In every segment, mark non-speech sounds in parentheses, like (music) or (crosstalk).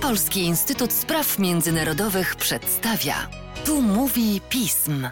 Polski Instytut Spraw Międzynarodowych przedstawia. Tu mówi pism.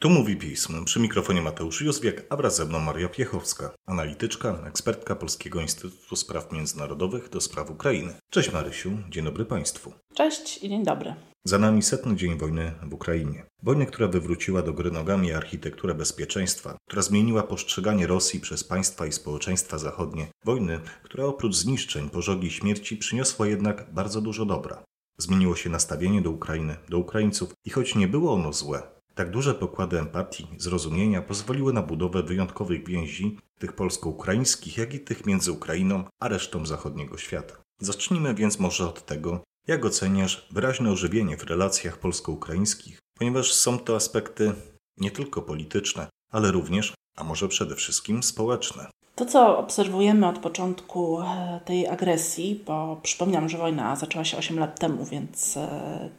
Tu mówi pism. Przy mikrofonie Mateusz Józwiak, a wraz ze mną Maria Piechowska, analityczka, ekspertka Polskiego Instytutu Spraw Międzynarodowych do spraw Ukrainy. Cześć Marysiu, dzień dobry Państwu. Cześć i dzień dobry. Za nami setny dzień wojny w Ukrainie. Wojny, która wywróciła do gry nogami architekturę bezpieczeństwa, która zmieniła postrzeganie Rosji przez państwa i społeczeństwa zachodnie. Wojny, która oprócz zniszczeń, pożogi i śmierci przyniosła jednak bardzo dużo dobra. Zmieniło się nastawienie do Ukrainy, do Ukraińców i choć nie było ono złe, tak duże pokłady empatii, zrozumienia pozwoliły na budowę wyjątkowych więzi, tych polsko-ukraińskich, jak i tych między Ukrainą a resztą zachodniego świata. Zacznijmy więc może od tego, jak oceniasz wyraźne ożywienie w relacjach polsko-ukraińskich, ponieważ są to aspekty nie tylko polityczne, ale również, a może przede wszystkim społeczne. To, co obserwujemy od początku e, tej agresji, bo przypominam, że wojna zaczęła się 8 lat temu, więc e,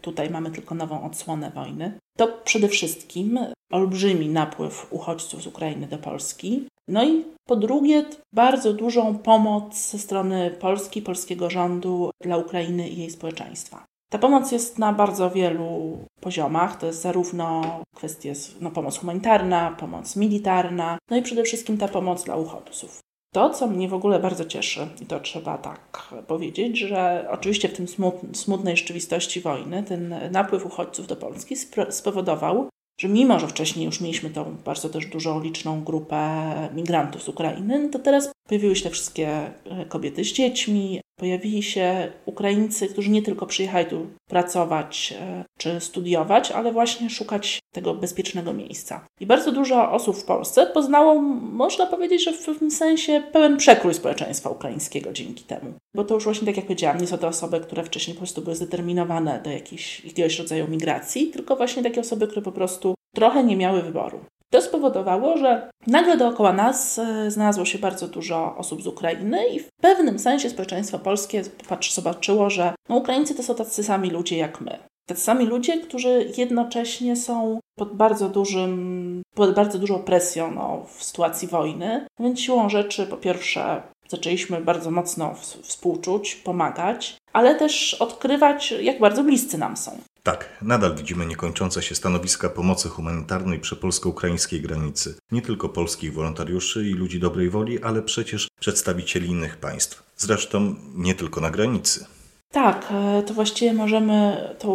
tutaj mamy tylko nową odsłonę wojny, to przede wszystkim olbrzymi napływ uchodźców z Ukrainy do Polski. No i po drugie, bardzo dużą pomoc ze strony Polski, polskiego rządu dla Ukrainy i jej społeczeństwa. Ta pomoc jest na bardzo wielu poziomach. To jest zarówno kwestia no, pomoc humanitarna, pomoc militarna, no i przede wszystkim ta pomoc dla uchodźców. To, co mnie w ogóle bardzo cieszy, i to trzeba tak powiedzieć, że oczywiście w tym smutnej rzeczywistości wojny ten napływ uchodźców do Polski spowodował, że mimo, że wcześniej już mieliśmy tą bardzo też dużą, liczną grupę migrantów z Ukrainy, no to teraz pojawiły się te wszystkie e, kobiety z dziećmi, pojawili się Ukraińcy, którzy nie tylko przyjechali tu pracować e, czy studiować, ale właśnie szukać tego bezpiecznego miejsca. I bardzo dużo osób w Polsce poznało, można powiedzieć, że w pewnym sensie pełen przekrój społeczeństwa ukraińskiego dzięki temu. Bo to już właśnie, tak jak powiedziałam, nie są to osoby, które wcześniej po prostu były zdeterminowane do jakiejś, jakiegoś rodzaju migracji, tylko właśnie takie osoby, które po prostu trochę nie miały wyboru. To spowodowało, że nagle dookoła nas e, znalazło się bardzo dużo osób z Ukrainy i w pewnym sensie społeczeństwo polskie zobaczyło, że no, Ukraińcy to są tacy sami ludzie jak my. Tacy sami ludzie, którzy jednocześnie są pod bardzo dużym, pod bardzo dużą presją no, w sytuacji wojny. Więc siłą rzeczy, po pierwsze, zaczęliśmy bardzo mocno współczuć, pomagać, ale też odkrywać, jak bardzo bliscy nam są. Tak, nadal widzimy niekończące się stanowiska pomocy humanitarnej przy polsko-ukraińskiej granicy. Nie tylko polskich wolontariuszy i ludzi dobrej woli, ale przecież przedstawicieli innych państw. Zresztą nie tylko na granicy. Tak, e, to właściwie możemy to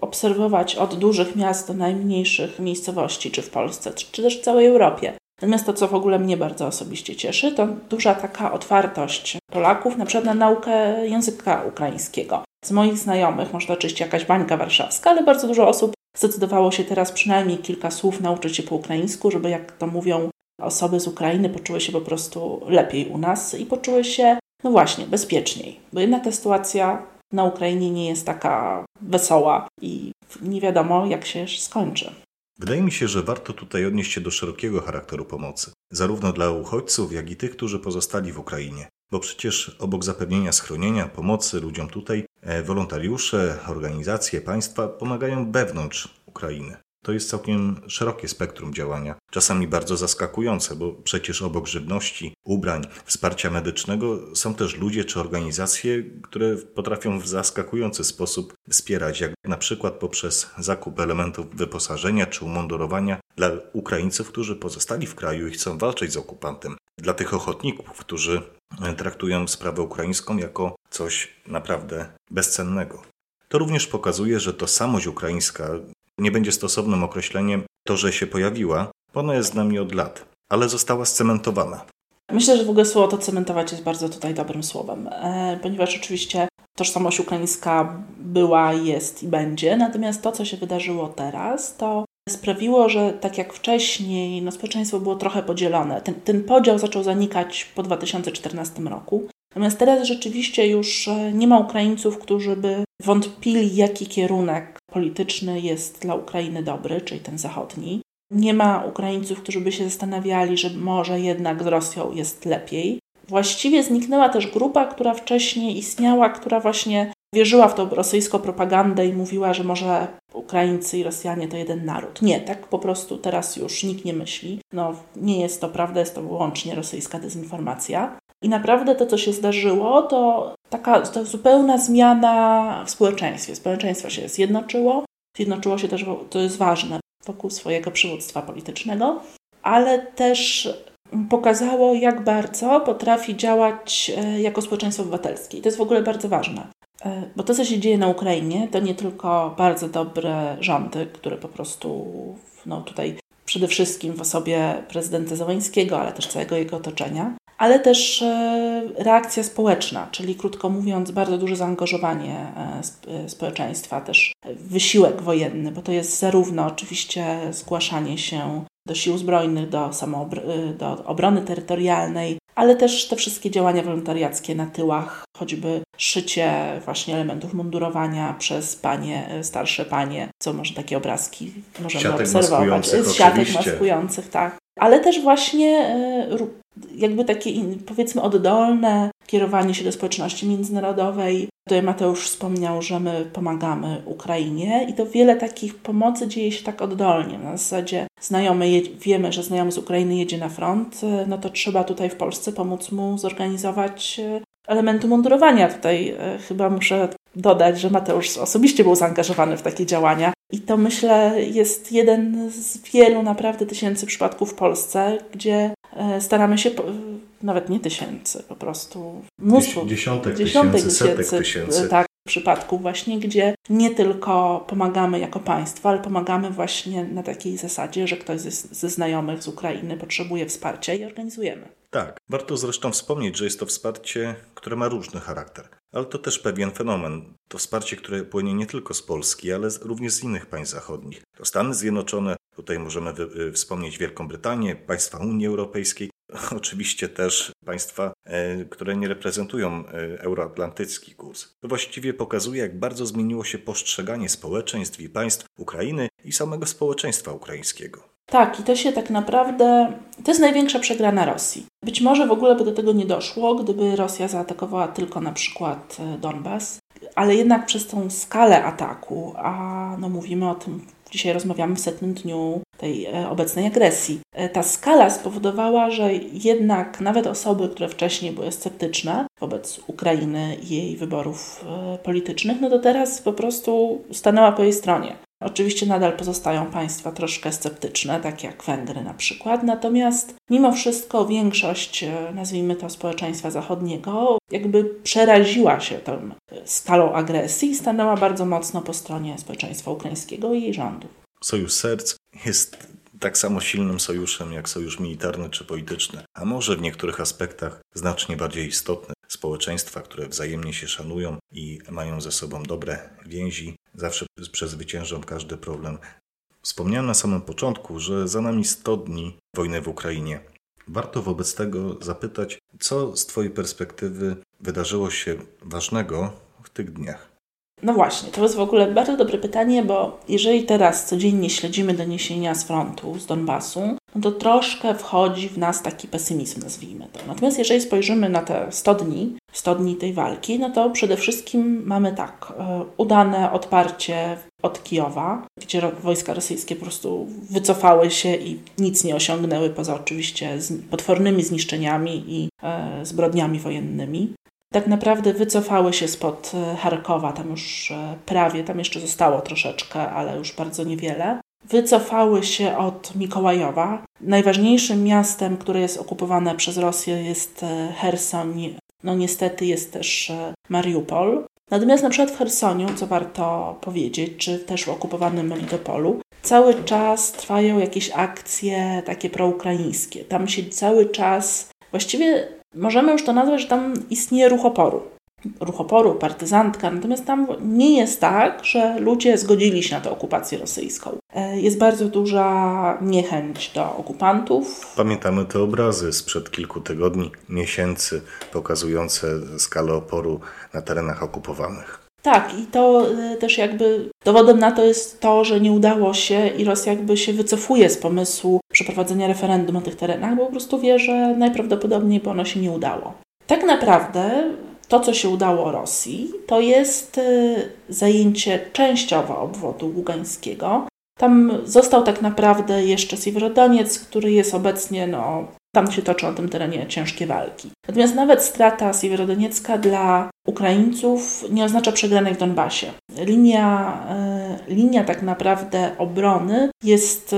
obserwować od dużych miast do najmniejszych miejscowości, czy w Polsce, czy też w całej Europie. Natomiast to, co w ogóle mnie bardzo osobiście cieszy, to duża taka otwartość Polaków na przykład na naukę języka ukraińskiego. Z moich znajomych, może to oczywiście jakaś bańka warszawska, ale bardzo dużo osób zdecydowało się teraz przynajmniej kilka słów nauczyć się po ukraińsku, żeby jak to mówią osoby z Ukrainy poczuły się po prostu lepiej u nas i poczuły się, no właśnie, bezpieczniej. Bo jednak ta sytuacja na Ukrainie nie jest taka wesoła i nie wiadomo, jak się skończy. Wydaje mi się, że warto tutaj odnieść się do szerokiego charakteru pomocy, zarówno dla uchodźców, jak i tych, którzy pozostali w Ukrainie. Bo przecież obok zapewnienia schronienia, pomocy ludziom tutaj, e, wolontariusze, organizacje, państwa pomagają wewnątrz Ukrainy. To jest całkiem szerokie spektrum działania, czasami bardzo zaskakujące, bo przecież obok żywności, ubrań, wsparcia medycznego są też ludzie czy organizacje, które potrafią w zaskakujący sposób wspierać, jak na przykład poprzez zakup elementów wyposażenia czy umundurowania dla Ukraińców, którzy pozostali w kraju i chcą walczyć z okupantem, dla tych ochotników, którzy traktują sprawę ukraińską jako coś naprawdę bezcennego. To również pokazuje, że tożsamość ukraińska nie będzie stosownym określeniem to, że się pojawiła, bo ona jest z nami od lat, ale została scementowana. Myślę, że w ogóle słowo to cementować jest bardzo tutaj dobrym słowem, e, ponieważ oczywiście tożsamość ukraińska była, jest i będzie, natomiast to, co się wydarzyło teraz, to sprawiło, że tak jak wcześniej, no społeczeństwo było trochę podzielone. Ten, ten podział zaczął zanikać po 2014 roku. Natomiast teraz rzeczywiście już e, nie ma Ukraińców, którzy by wątpili, jaki kierunek polityczny jest dla Ukrainy dobry, czyli ten zachodni. Nie ma Ukraińców, którzy by się zastanawiali, że może jednak z Rosją jest lepiej. Właściwie zniknęła też grupa, która wcześniej istniała, która właśnie wierzyła w tą rosyjską propagandę i mówiła, że może Ukraińcy i Rosjanie to jeden naród. Nie, tak po prostu teraz już nikt nie myśli. No, nie jest to prawda, jest to wyłącznie rosyjska dezinformacja. I naprawdę to, co się zdarzyło, to taka zupełna zmiana w społeczeństwie. Społeczeństwo się zjednoczyło, zjednoczyło się też, to jest ważne, wokół swojego przywództwa politycznego, ale też pokazało, jak bardzo potrafi działać e, jako społeczeństwo obywatelskie. I to jest w ogóle bardzo ważne. E, bo to, co się dzieje na Ukrainie, to nie tylko bardzo dobre rządy, które po prostu no, tutaj przede wszystkim w osobie prezydenta Załańskiego, ale też całego jego otoczenia, ale też e, reakcja społeczna, czyli krótko mówiąc, bardzo duże zaangażowanie społeczeństwa, też wysiłek wojenny, bo to jest zarówno oczywiście zgłaszanie się do sił zbrojnych, do, samoobr- do obrony terytorialnej, ale też te wszystkie działania wolontariackie na tyłach, choćby szycie właśnie elementów mundurowania przez panie, starsze panie, co może takie obrazki możemy siatek obserwować. Z siatek maskujących, tak. Ale też właśnie e, jakby takie powiedzmy oddolne kierowanie się do społeczności międzynarodowej. Tutaj Mateusz wspomniał, że my pomagamy Ukrainie i to wiele takich pomocy dzieje się tak oddolnie. Na zasadzie znajomy, wiemy, że znajomy z Ukrainy jedzie na front, no to trzeba tutaj w Polsce pomóc mu zorganizować e, elementy mundurowania. Tutaj chyba muszę dodać, że Mateusz osobiście był zaangażowany w takie działania. I to myślę jest jeden z wielu naprawdę tysięcy przypadków w Polsce, gdzie e, staramy się, nawet nie tysięcy, po prostu mnóstwo, dziesiątek, dziesiątek tysięcy, setek tysięcy. Tak, przypadków właśnie, gdzie nie tylko pomagamy jako państwo, ale pomagamy właśnie na takiej zasadzie, że ktoś ze, ze znajomych z Ukrainy potrzebuje wsparcia i organizujemy. Tak, warto zresztą wspomnieć, że jest to wsparcie, które ma różny charakter. Ale to też pewien fenomen. To wsparcie, które płynie nie tylko z Polski, ale również z innych państw zachodnich. To Stany Zjednoczone, tutaj możemy y, wspomnieć Wielką Brytanię, państwa Unii Europejskiej, (laughs) oczywiście też państwa, e, które nie reprezentują e, euroatlantycki kurs. To właściwie pokazuje, jak bardzo zmieniło się postrzeganie społeczeństw i państw Ukrainy i samego społeczeństwa ukraińskiego. Tak, i to się tak naprawdę. To jest największa przegrana Rosji. Być może w ogóle by do tego nie doszło, gdyby Rosja zaatakowała tylko na przykład e, Donbas, ale jednak przez tą skalę ataku, a no mówimy o tym, dzisiaj rozmawiamy w setnym dniu tej e, obecnej agresji. E, ta skala spowodowała, że jednak nawet osoby, które wcześniej były sceptyczne wobec Ukrainy i jej wyborów politycznych, no to teraz po prostu stanęła po jej stronie. Oczywiście nadal pozostają państwa troszkę sceptyczne, tak jak Węgry na przykład, natomiast mimo wszystko większość, e, nazwijmy to społeczeństwa zachodniego, jakby przeraziła się tą skalą agresji i stanęła bardzo mocno po stronie społeczeństwa ukraińskiego i jej rządu. Sojusz Serc jest tak samo silnym sojuszem jak sojusz militarny czy polityczny, a może w niektórych aspektach znacznie bardziej istotny. Społeczeństwa, które wzajemnie się szanują i mają ze sobą dobre więzi, zawsze przezwyciężą każdy problem. Wspomniałem na samym początku, że za nami 100 dni wojny w Ukrainie. Warto wobec tego zapytać, co z Twojej perspektywy wydarzyło się ważnego w tych dniach? No właśnie, to jest w ogóle bardzo dobre pytanie, bo jeżeli teraz codziennie śledzimy doniesienia z frontu, z Donbasu, no to troszkę wchodzi w nas taki pesymizm, nazwijmy to. Natomiast jeżeli spojrzymy na te 100 dni, 100 dni tej walki, no to przede wszystkim mamy tak, e, udane odparcie od Kijowa, gdzie wojska rosyjskie po prostu wycofały się i nic nie osiągnęły, poza oczywiście potwornymi zniszczeniami i e, zbrodniami wojennymi tak naprawdę wycofały się spod e, Charkowa, tam już prawie, tam jeszcze zostało troszeczkę, ale już bardzo niewiele. Wycofały się od Mikołajowa. Najważniejszym miastem, które jest okupowane przez Rosję jest Herson. No niestety jest też Mariupol. Natomiast na przykład w Chersoniu, co warto powiedzieć, czy też w okupowanym Melitopolu, cały czas trwają jakieś akcje takie proukraińskie. Tam się cały czas, właściwie Możemy już to nazwać, że tam istnieje ruch oporu. Ruch oporu, partyzantka, natomiast tam nie jest tak, że ludzie zgodzili się na tę okupację rosyjską. E, jest bardzo duża niechęć do okupantów. Pamiętamy te obrazy sprzed kilku tygodni, miesięcy, pokazujące skalę oporu na terenach okupowanych. Tak, i to e, też jakby dowodem na to jest to, że nie udało się i Rosja jakby się wycofuje z pomysłu przeprowadzenia referendum na tych terenach, bo po prostu wie, że najprawdopodobniej by ono się nie udało. Tak naprawdę to, co się udało Rosji, to jest e, zajęcie częściowo obwodu ługańskiego. Tam został tak naprawdę jeszcze Siewierodoniec, który jest obecnie no, tam się toczą na tym terenie ciężkie walki. Natomiast nawet strata Siewierodoniecka dla Ukraińców nie oznacza przegranej w Donbasie. Linia, y, linia tak naprawdę obrony jest y,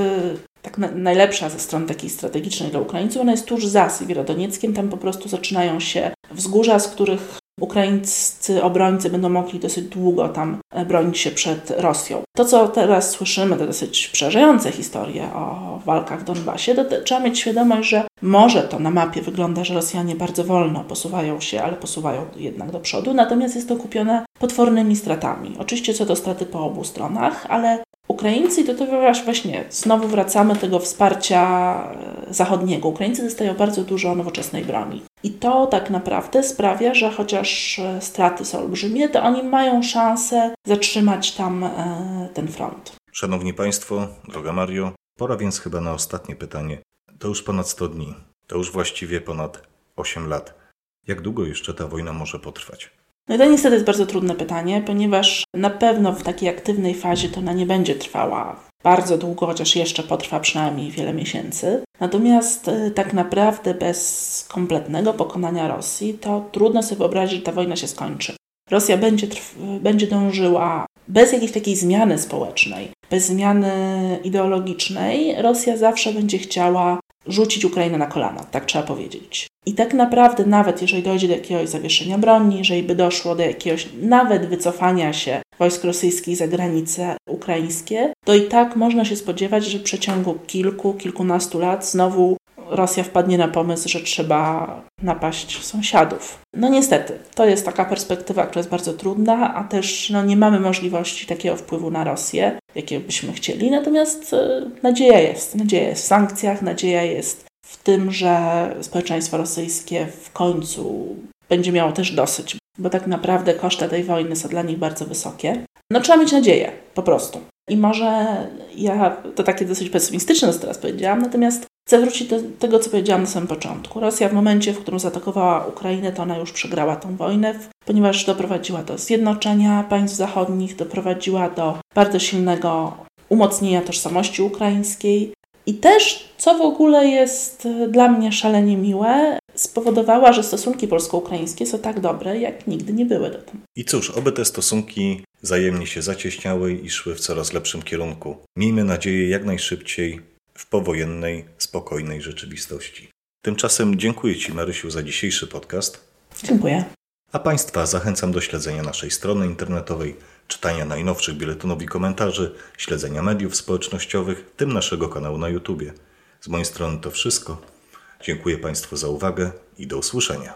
tak na, najlepsza ze stron takiej strategicznej dla Ukraińców. Ona jest tuż za Sywierodonieckiem. Tam po prostu zaczynają się wzgórza, z których ukraińscy obrońcy będą mogli dosyć długo tam e, bronić się przed Rosją. To, co teraz słyszymy, to dosyć przerażające historie o walkach w Donbasie, to trzeba mieć świadomość, że może to na mapie wygląda, że Rosjanie bardzo wolno posuwają się, ale posuwają jednak do przodu, natomiast jest to kupione potwornymi stratami. Oczywiście co do straty po obu stronach, ale Ukraińcy, i do tego właśnie znowu wracamy tego wsparcia e, zachodniego. Ukraińcy dostają bardzo dużo nowoczesnej broni. I to tak naprawdę sprawia, że chociaż e, straty są olbrzymie, to oni mają szansę zatrzymać tam e, ten front. Szanowni Państwo, droga Mario, pora więc chyba na ostatnie pytanie. To już ponad 100 dni, to już właściwie ponad 8 lat. Jak długo jeszcze ta wojna może potrwać? No i to niestety jest bardzo trudne pytanie, ponieważ na pewno w takiej aktywnej fazie to ona nie będzie trwała bardzo długo, chociaż jeszcze potrwa przynajmniej wiele miesięcy. Natomiast y, tak naprawdę bez kompletnego pokonania Rosji to trudno sobie wyobrazić, że ta wojna się skończy. Rosja będzie, będzie dążyła bez jakiejś takiej zmiany społecznej, bez zmiany ideologicznej, Rosja zawsze będzie chciała rzucić Ukrainę na kolana, tak trzeba powiedzieć. I tak naprawdę, nawet jeżeli dojdzie do jakiegoś zawieszenia broni, jeżeli by doszło do jakiegoś nawet wycofania się wojsk rosyjskich za granice ukraińskie, to i tak można się spodziewać, że w przeciągu kilku, kilkunastu lat znowu Rosja wpadnie na pomysł, że trzeba napaść sąsiadów. No niestety, to jest taka perspektywa, która jest bardzo trudna, a też no, nie mamy możliwości takiego wpływu na Rosję, jakiego byśmy chcieli. Natomiast y, nadzieja jest. Nadzieja jest w sankcjach, nadzieja jest w tym, że społeczeństwo rosyjskie w końcu będzie miało też dosyć, bo tak naprawdę koszty tej wojny są dla nich bardzo wysokie. No trzeba mieć nadzieję, po prostu. I może ja to takie dosyć pesymistyczne, co teraz powiedziałam, natomiast chcę wrócić do tego, co powiedziałam na samym początku. Rosja w momencie, w którym zaatakowała Ukrainę, to ona już przegrała tą wojnę, ponieważ doprowadziła do zjednoczenia państw zachodnich, doprowadziła do bardzo silnego umocnienia tożsamości ukraińskiej, i też, co w ogóle jest dla mnie szalenie miłe, spowodowała, że stosunki polsko-ukraińskie są tak dobre, jak nigdy nie były dotąd. I cóż, oby te stosunki wzajemnie się zacieśniały i szły w coraz lepszym kierunku. Miejmy nadzieję jak najszybciej w powojennej, spokojnej rzeczywistości. Tymczasem dziękuję Ci, Marysiu, za dzisiejszy podcast. Dziękuję. A Państwa zachęcam do śledzenia naszej strony internetowej czytania najnowszych biuletynów i komentarzy, śledzenia mediów społecznościowych, w tym naszego kanału na YouTube. Z mojej strony to wszystko. Dziękuję Państwu za uwagę i do usłyszenia.